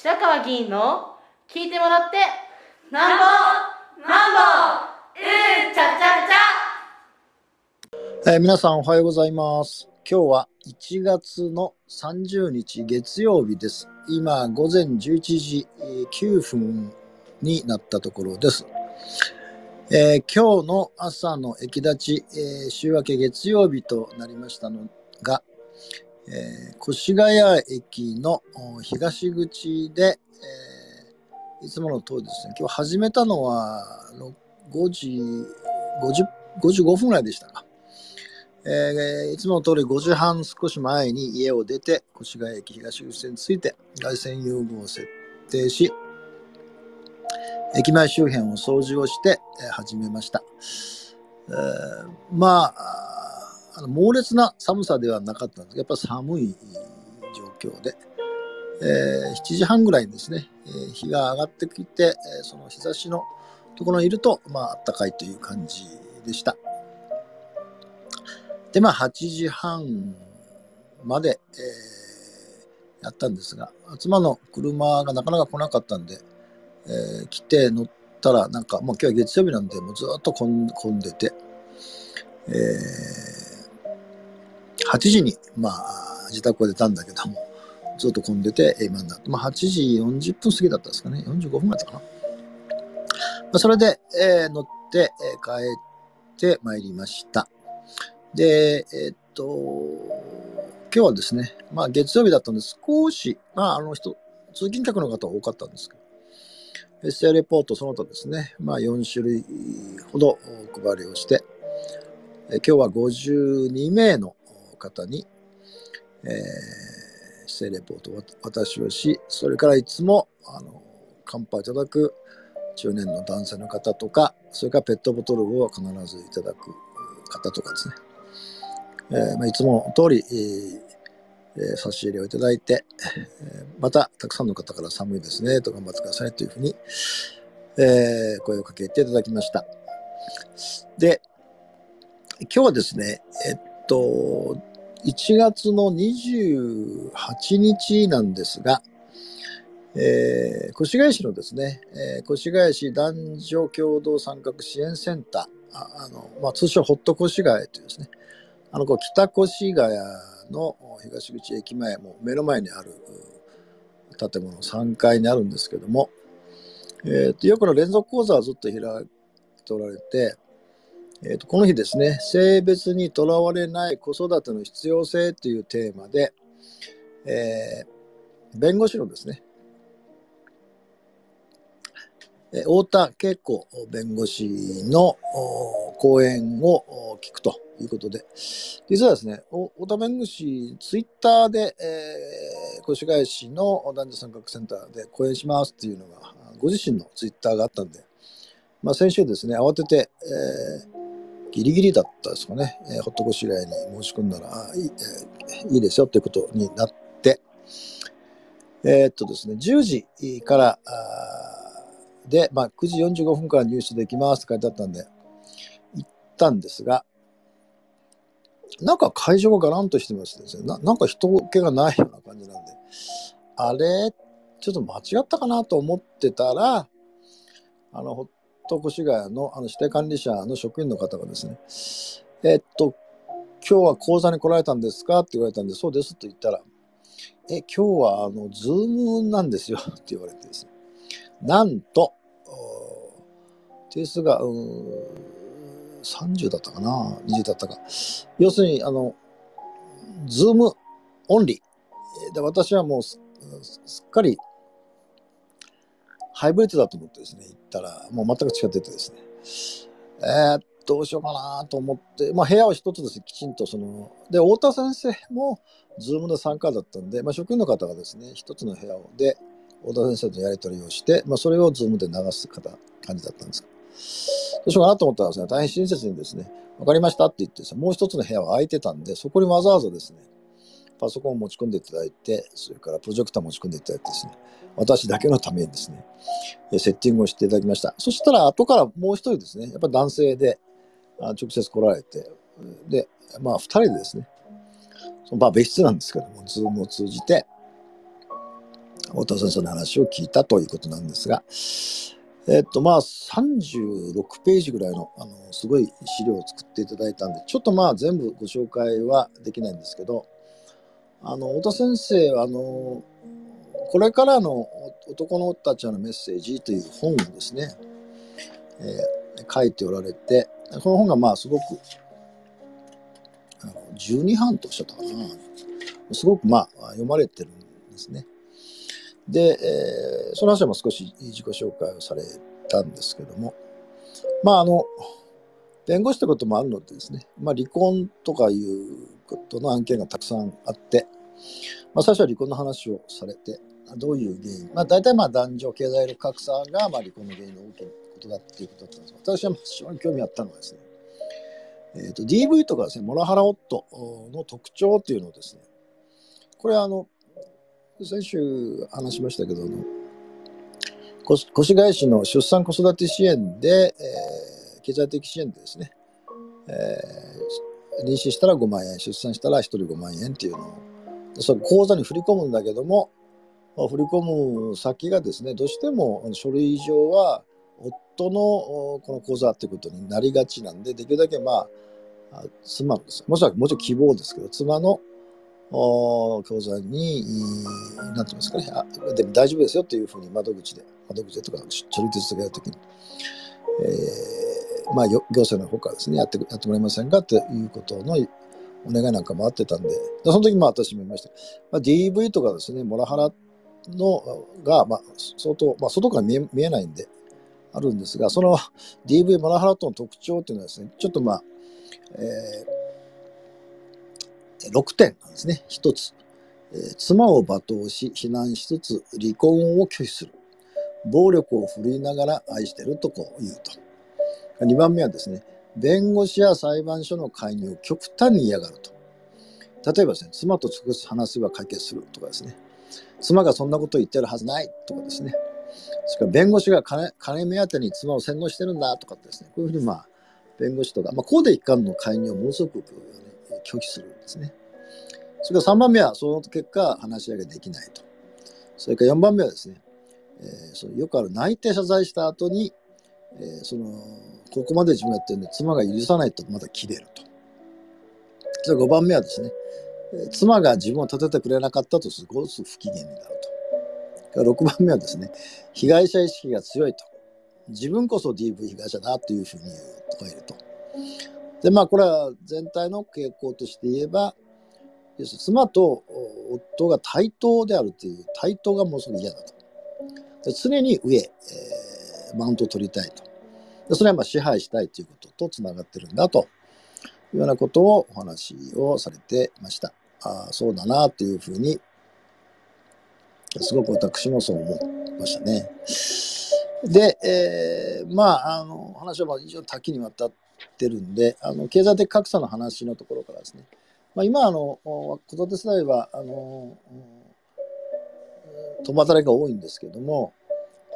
白川議員の聞いてもらってなんぼなんぼうんちゃちゃちゃ、えー、皆さんおはようございます。今日は1月の30日月曜日です。今午前11時9分になったところです、えー、今日の朝の駅立ち、えー、週明け月曜日となりましたのが、えー、越谷駅の東口で、えー、いつもの通りですね、今日始めたのは5時55分ぐらいでしたか。えー、いつもの通り5時半少し前に家を出て、越谷駅東口線について、外線遊具を設定し、駅前周辺を掃除をして、え、始めました。えー、まあ、あの猛烈な寒さではなかったんです。やっぱ寒い状況で、えー、7時半ぐらいにですね、えー、日が上がってきて、え、その日差しのところにいると、まあ、暖かいという感じでした。で、まあ、8時半まで、えー、やったんですが、妻の車がなかなか来なかったんで、えー、来て乗ったら、なんか、もう今日は月曜日なんで、もうずっと混んでて、えー8時に、まあ、自宅を出たんだけども、ずっと混んでて、今になって、まあ、8時40分過ぎだったんですかね。45分ぐらいだったかな。まあ、それで、えー、乗って、えー、帰ってまいりました。で、えー、っと、今日はですね、まあ、月曜日だったんで、少し、まあ、あの人、通勤客の方は多かったんですけど、エッセイレポートその他ですね、まあ、4種類ほど配りをして、今日は52名の方に、えー、姿勢レポートを私をし、それからいつも、あの、乾杯いただく中年の男性の方とか、それからペットボトルを必ずいただく方とかですね。えーまあ、いつもの通り、えー、差し入れをいただいて、えー、またたくさんの方から寒いですねと頑張ってくださいというふうに、えー、声をかけていただきました。で、今日はですね、えっと、1月の28日なんですが、えー、越谷市のですね、えー、越谷市男女共同参画支援センター、あのまあ、通称ホット越谷というですね、あのこう北越谷の東口駅前、も目の前にある建物3階にあるんですけども、えー、とよくの連続講座をずっと開いておられて、えーと、この日ですね、性別にとらわれない子育ての必要性というテーマで、えー、弁護士のですね、太田恵子弁護士の講演を聞くということで、実はですね、太田弁護士、ツイッターで、えー、越谷市の男女参画センターで講演しますっていうのが、ご自身のツイッターがあったんで、まあ、先週ですね、慌てて、えーギリギリだったですかね、えー、ホットコシライに申し込んだら、いい,、えー、いいですよということになって、えー、っとですね、10時からで、まあ、9時45分から入手できますって書いてあったんで、行ったんですが、なんか会場がガランとしてましてですね、ななんか人気がないような感じなんで、あれ、ちょっと間違ったかなと思ってたら、あの、ホッと越谷のあの指定管理者の職員の方がですね、えっと、今日は講座に来られたんですかって言われたんで、そうですと言ったら、え、今日はあの、ズームなんですよって言われてですね、なんと、定数が、うん、30だったかな ?20 だったか。要するに、あの、ズームオンリー。で私はもうすっかりハイブリッドだと思ってですね、行ったら、もう全く違っててですね、えー、どうしようかなと思って、まあ、部屋を一つですね、きちんとその、で、太田先生も、ズームで参加だったんで、まあ、職員の方がですね、一つの部屋をで、太田先生とやり取りをして、まあ、それをズームで流す方、感じだったんですどうしようかなと思ったらですね、大変親切にですね、わかりましたって言ってですね、もう一つの部屋は空いてたんで、そこにわざわざですね、パソコンを持ち込んでいただいて、それからプロジェクター持ち込んでいただいてですね、私だけのためにですね、セッティングをしていただきました。そしたら、後からもう一人ですね、やっぱり男性で、直接来られて、で、まあ、二人でですね、そのまあ別室なんですけども、ズームを通じて、太田先生の話を聞いたということなんですが、えっと、まあ、36ページぐらいの、あの、すごい資料を作っていただいたんで、ちょっとまあ、全部ご紹介はできないんですけど、あの、太田先生は、あの、これからの男のたちへのメッセージという本をですね、えー、書いておられて、この本がまあ、すごく、あの12版とおっしゃったかな。すごくまあ、読まれてるんですね。で、えー、その話は少し自己紹介をされたんですけども、まあ、あの、弁護士ってこともあるのでですね、まあ、離婚とかいうことの案件がたくさんあって、まあ、最初は離婚の話をされて、どういう原因、まあ、大体まあ男女経済力格差がまあ離婚の原因の大きいことだっていうことだったんです。が私は非常に興味あったのはですね、えーと、DV とかですね、モラハラ夫の特徴っていうのをですね、これあの、先週話しましたけど、越谷市の出産子育て支援で、えー、経済的支援でですね、えー、妊娠したら5万円、出産したら1人5万円っていうのを、その口座に振り込むんだけども、振り込む先がですね、どうしても書類上は夫のこの口座っていうことになりがちなんで、できるだけまあ、妻のですもちろん、もちろん希望ですけど、妻の教材に、なんて言いますかね、あでも大丈夫ですよっていうふうに窓口で、窓口でとか、処理手続きやるときに、えー、まあ、行政の方からですね、やって、やってもらえませんかということのお願いなんかもあってたんで、その時まあ私も言いました。まあ、DV とかですね、モラハラのが、まあ、相当、まあ、外から見え見えないんで、あるんですが、その DV モラハラとの特徴っていうのはですね、ちょっとまあ、えー6点なんですね。1つ、えー、妻を罵倒し、非難しつつ、離婚を拒否する。暴力を振るいながら愛してるとこう言うと。2番目はですね、弁護士や裁判所の介入を極端に嫌がると。例えばですね、妻と直接話せば解決するとかですね、妻がそんなことを言ってるはずないとかですね、それから弁護士が金金目当てに妻を洗脳してるんだとかですね、こういうふうにまあ、弁護士とか、まあ、公で一貫の介入をものすごく拒否するんですね。それから3番目は、その結果、話し合いができないと。それから4番目はですね、えー、そのよくある内定謝罪した後に、えー、その、ここまで自分やってるんで、妻が許さないとまた切れると。それ5番目はですね、妻が自分を立ててくれなかったとすごく不機嫌になると。6番目はですね、被害者意識が強いと。自分こそ DV 被害者だというふうに言うとかいると。で、まあ、これは全体の傾向として言えば要するに、妻と夫が対等であるという対等がもうすぐ嫌だと。で常に上、えー、マウント取りたいと。それはまあ支配したいということとつながってるんだというようなことをお話をされてました。ああ、そうだなというふうに、すごく私もそう思いましたね。で、えー、まあ、あの、話は非常に多岐にわたってるんで、あの、経済的格差の話のところからですね、まあ、今、あの、子育て世代は、あの、共働きが多いんですけども、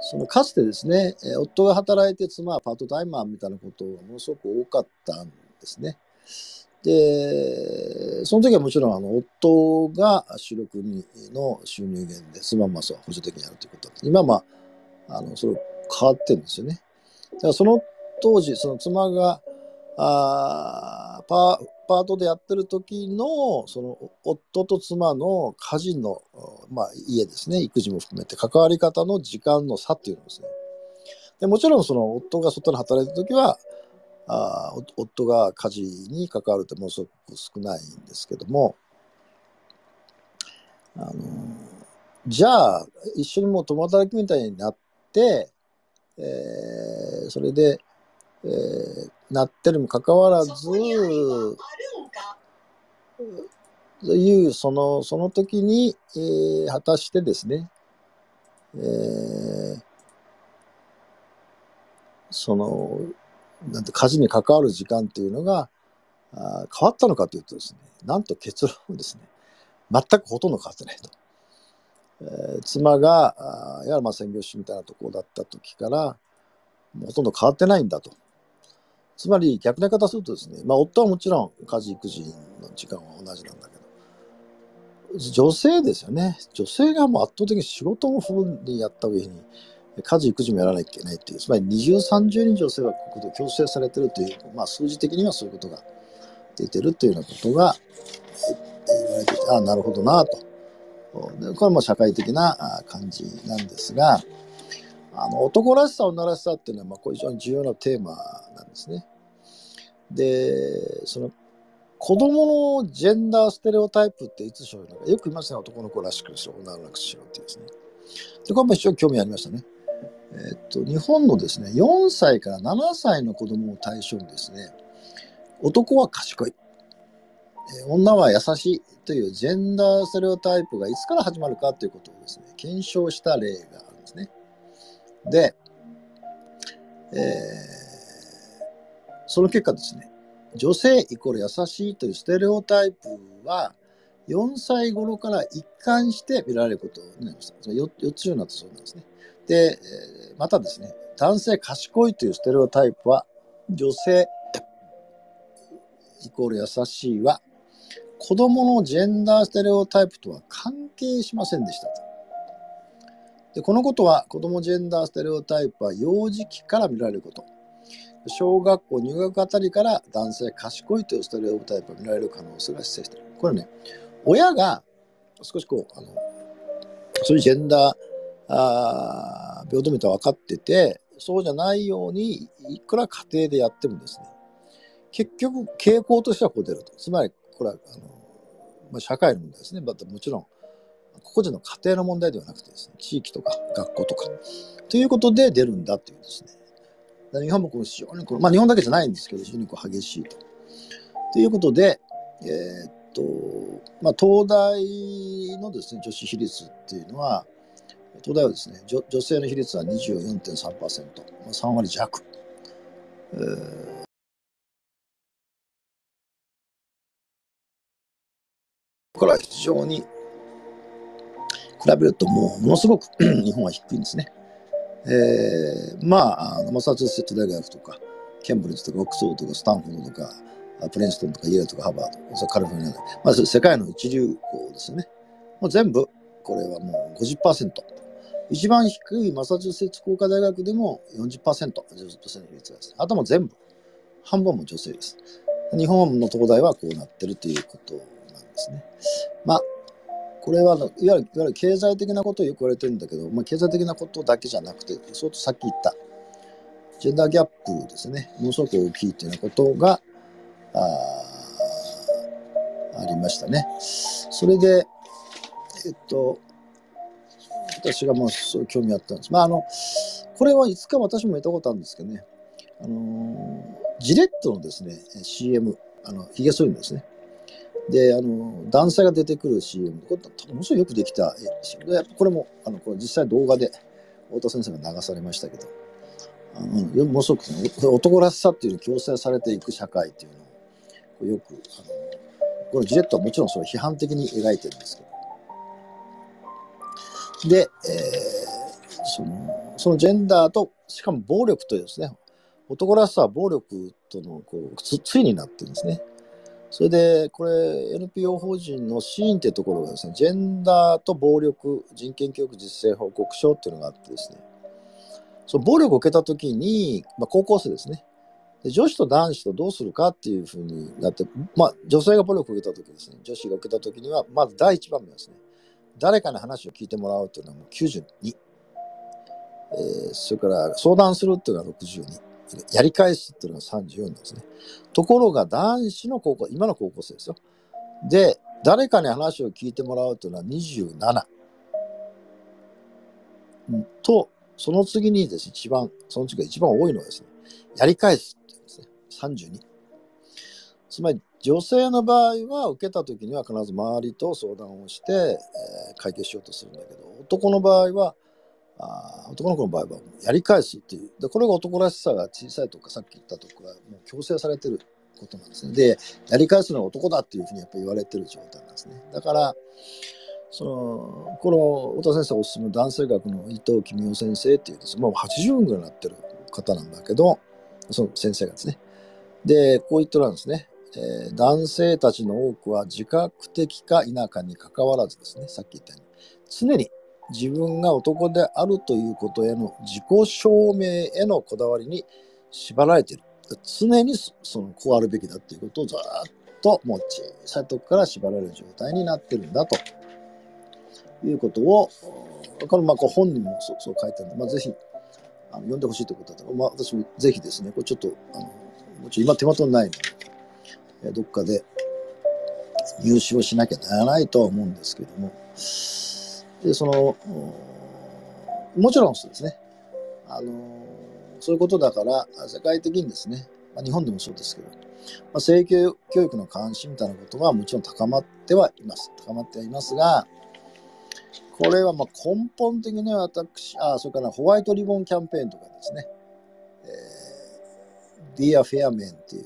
そのかつてですね、夫が働いて妻はパートタイマーみたいなことがものすごく多かったんですね。で、その時はもちろんあの夫が主力の収入源で、妻もそう補助的にあるということ今はまあ、あの、それ変わってるんですよね。だからその当時、その妻が、あパーパートでやってる時の、その夫と妻の家事の、まあ家ですね、育児も含めて関わり方の時間の差っていうのですね。でもちろんその夫が外で働いた時は、あ夫が家事に関わるってものすごく少ないんですけども、あのじゃあ一緒にもう共働きみたいになって、えー、それで、えー、なってるにもかかわらず、というそのその時に、えー、果たしてですね、えー、そのなんて家事に関わる時間っていうのがあ変わったのかというとですねなんと結論ですね全くほとんど変わってないと。えー、妻があやはりまあ専業主婦みたいなところだった時からほとんど変わってないんだと。つまり逆な言い方するとですね、まあ、夫はもちろん家事育児の時間は同じなんだけど女性ですよね。女性がもう圧倒的に仕事もフルにやった上に、家事育児もやらなきゃいけないっていう、つまり二重三重に女性はここで強制されてるという、まあ数字的にはそういうことが出てるというようなことが言われてて、ああ、なるほどなと。これも社会的な感じなんですが、あの男らしさ、女らしさっていうのは、まあ、これ非常に重要なテーマなんですね。で、その子供のジェンダーステレオタイプっていつ生じるのか、よく言いますね、男の子らしくしろ、女の子らしくしろってですね。で、これも非常に興味ありましたね。え、っと、日本のですね、4歳から7歳の子供を対象にですね、男は賢い、女は優しいというジェンダーステレオタイプがいつから始まるかということをですね、検証した例があるんですね。で、えー、その結果ですね、女性イコール優しいというステレオタイプは4歳頃から一貫して見られることになりました。4, 4つようになったそうなんですね。で、またですね、男性賢いというステレオタイプは女性イコール優しいは子供のジェンダーステレオタイプとは関係しませんでしたと。でこのことは子供ジェンダーステレオタイプは幼児期から見られること。小学校入学あたりから男性賢いというステレオタイプが見られる可能性が発生してる。これね、親が少しこう、あのそういうジェンダーあ平等みたい分かってて、そうじゃないように、いくら家庭でやってもですね、結局傾向としてはこう出ると。つまり、これはあの、まあ、社会の問題ですね。またもちろん、個人の家庭の問題ではなくてですね、地域とか学校とか、ということで出るんだというですね。日本もこう非常にこう、まあ、日本だけじゃないんですけど、非常にこう激しいと。ということで、えー、っと、まあ、東大のですね、女子比率っていうのは、東大はですね、女女性の比率は24.3%、まあ、3割弱。えーこれは非常に比べるともうものすごく 日本は低いんですね。えー、まあ、あのマサチューセッツ大学とか、ケンブリッジとか、オックスフォードとか、スタンフォードとか、プリンストンとか、イエーとか、ハーバード、カリフォルニアで、まず世界の一流校ですね。もう全部、これはもう50%。一番低いマサチューセッツ工科大学でも40%、40%率がです。あとも全部、半分も女性です。日本の東大はこうなってるということなんですね。まあ、これはいわゆるいわゆる経済的なことをよく言われてるんだけど、まあ、経済的なことだけじゃなくて、そうとさっき言ったジェンダーギャップですね、ものすごく大きいというようなことがありましたね。それで、えっと、私がもうそう興味あったんです。まあ、あの、これはいつか私も言ったことあるんですけどね、あのジレットのですね、CM、あの、髭剃りのですね、で、あの、男性が出てくる CM、これ、ものすごいよくできた CM で、これも、あの、これ実際動画で、太田先生が流されましたけど、あのものすごく、男らしさっていう強制されていく社会っていうのを、よく、あの、このジレットはもちろんそれ批判的に描いてるんですけど。で、えー、その、そのジェンダーと、しかも暴力というですね、男らしさは暴力とのこうつついになってるんですね。それで、これ、NPO 法人のシーンってところがですね、ジェンダーと暴力人権教育実践報告書っていうのがあってですね、その暴力を受けたときに、まあ、高校生ですね。で、女子と男子とどうするかっていうふうになって、まあ、女性が暴力を受けたときですね、女子が受けたときには、まず第一番目ですね、誰かに話を聞いてもらうというのはもう92、えー、それから相談するっていうのは62、やり返すっていうのが34なんですね。ところが男子の高校、今の高校生ですよ。で、誰かに話を聞いてもらうというのは27。と、その次にですね、一番、その次が一番多いのはですね、やり返すっていうんですね。32。つまり、女性の場合は受けた時には必ず周りと相談をして、えー、解決しようとするんだけど、男の場合は、あ男の子の場合はやり返すっていう。でこれが男らしさが小さいとかさっき言ったとかもう強制されてることなんですね。でやり返すのは男だっていうふうにやっぱり言われてる状態なんですね。だからそのこの太田先生おすすめ男性学の伊藤公夫先生っていうですもう80ぐらいになってる方なんだけどその先生がですね。でこう言ってるんですね、えー男性たちの多くは自覚的か否かにかかわらずですね、さっき言ったように、常に自分が男であるということへの自己証明へのこだわりに縛られている。常にそのこうあるべきだということをずっともう小さい時から縛られる状態になってるんだということを、これまあこう本人もそうそう書いてあるんで、まあ、ぜひあの読んでほしいということだったら、まあ、私もぜひですね、これちょっと、あのもうちょ今手元にないので、えどっかで入手をしなきゃならないとは思うんですけども、で、その、もちろんそうですね、あの、そういうことだから、世界的にですね、まあ、日本でもそうですけど、まあ、性教育の関心みたいなことはもちろん高まってはいます。高まってはいますが、これはま根本的には私、あ、それからホワイトリボンキャンペーンとかですね、えー、Be a Fair Man っていう、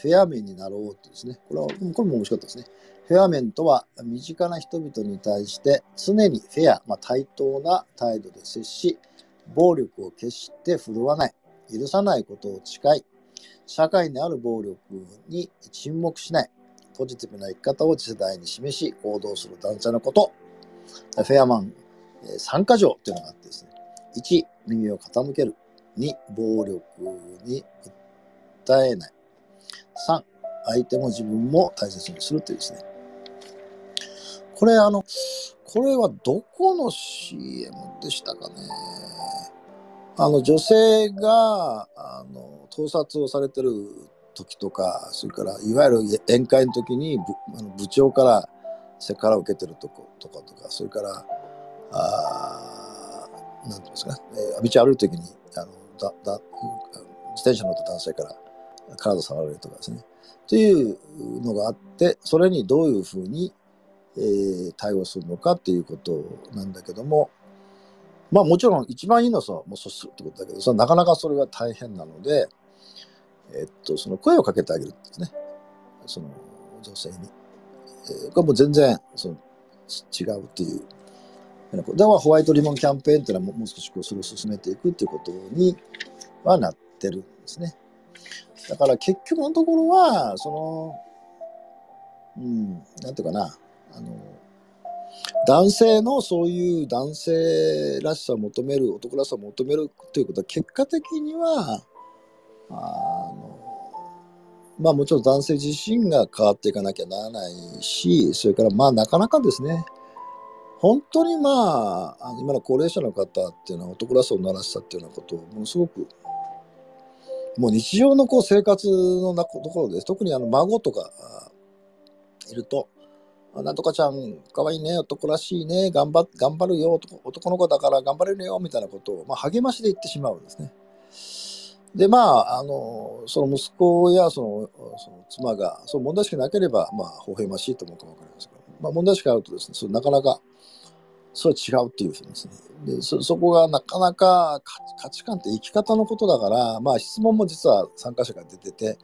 フェア面になろうってですね、これは、これも面白かったですね。フェア面とは、身近な人々に対して常にフェア、まあ、対等な態度で接し、暴力を決して振るわない、許さないことを誓い、社会にある暴力に沈黙しない、ポジティブな生き方を次世代に示し、行動する団体のこと、フェアマン参加条というのがあってですね、1、耳を傾ける。2、暴力に訴えない。3、相手も自分も大切にするというですね。これあの、これはどこの CM でしたかね？あの、女性が、あの、盗撮をされてる時とか、それから、いわゆる宴会の時に部あの部長からセクハラを受けてるとことかとか、それから、あなんていうんですかね、えー道歩いてる時に、あの、だ、だ、自転車乗った男性から体触られるとかですね。というのがあって、それにどういうふうに、えー対応するのかっていうことなんだけども、まあもちろん一番いいのはさ、もうそうするってことだけど、それはなかなかそれは大変なので、えっと、その声をかけてあげるんですね。その女性に。えーこれも全然その違うっていう。だからホワイトリボンキャンペーンっていうのはももう少しこうそれを進めていくっていうことにはなってるんですね。だから結局のところは、その、うん、なんていうかな、あの、男性のそういう男性らしさを求める、男らしさを求めるということは結果的には、あの、まあもちろん男性自身が変わっていかなきゃならないし、それからまあなかなかですね、本当にまあ、今の高齢者の方っていうのは男らしさを鳴らしたっていうようなことをものすごくもう日常のこう生活のところです。特にあの孫とかいると、なんとかちゃん、かわいいね、男らしいね、頑張頑張るよ男、男の子だから頑張れるよ、みたいなことを、まあ、励ましで言ってしまうんですね。で、まあ、あの、その息子やそのその妻が、そう問題しかなければ、まあ、微笑ましいと思うかもわかりませんけど、まあ、問題しかあるとですね、それなかなか、それは違うっていうふうにですね。でそそこがなかなか価値観って生き方のことだから、まあ質問も実は参加者が出てて、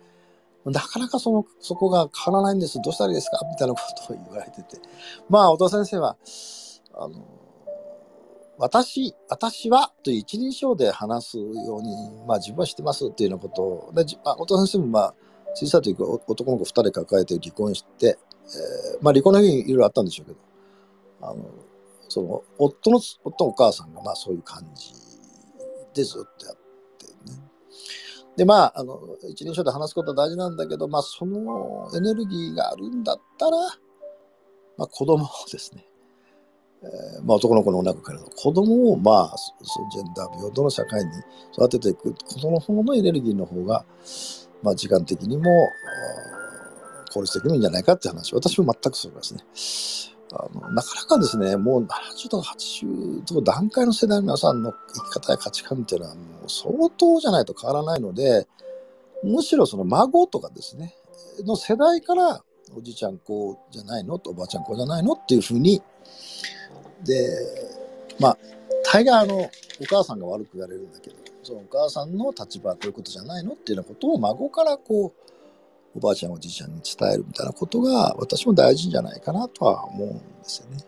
なかなかその、そこが変わらないんです。どうしたらいいですか？みたいなことを言われてて。まあ、小田先生は、あの、私、私はという一人称で話すように、まあ自分はしてますっていうようなことを、でじまあ、小田先生もまあ、小さい時男の子二人抱えて離婚して、えーまあ離婚の時にいろいろあったんでしょうけど、あの、その、夫の、夫のお母さんがまあそういう感じでずっとやって。で、まあ、あの、一人称で話すことは大事なんだけど、まあ、そのエネルギーがあるんだったら、まあ、子供をですね、えーまあ、男の子のお腹からの子供を、まあ、そジェンダー平等の社会に育てていくことの方のエネルギーの方が、まあ、時間的にも、効率的にいいんじゃないかって話。私も全くそうですね。あのなかなかですね、もう70とか80とか段階の世代の皆さんの生き方や価値観っていうのはもう相当じゃないと変わらないので、むしろその孫とかですね、の世代からおじいちゃん子じゃないのとおばあちゃん子じゃないのっていうふうに、で、まあ、大概あの、お母さんが悪く言われるんだけど、そのお母さんの立場はこういうことじゃないのっていうようなことを孫からこう、おばあちゃんおじいちゃんに伝えるみたいなことが私も大事じゃないかなとは思うんですよね。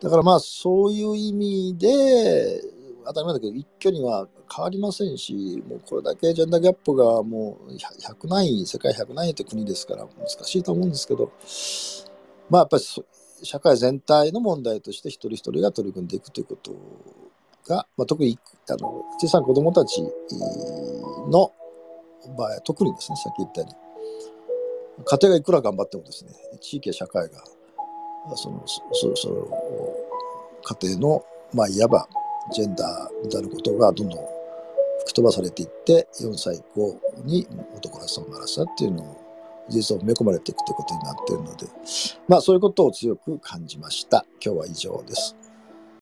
だからまあそういう意味で当たり前だけど一挙には変わりませんしもうこれだけジェンダーギャップがもう100何位世界100何位って国ですから難しいと思うんですけどまあやっぱり社会全体の問題として一人一人が取り組んでいくということが、まあ、特にあの小さな子どもたちの場合特にですねさっき言ったように家庭がいくら頑張ってもですね地域や社会がそのそその家庭のまあいわばジェンダーみたいなことがどんどん吹き飛ばされていって4歳以降に男らしさ女らしさっていうのを事実を埋め込まれていくということになっているのでまあそういうことを強く感じました今日は以上です。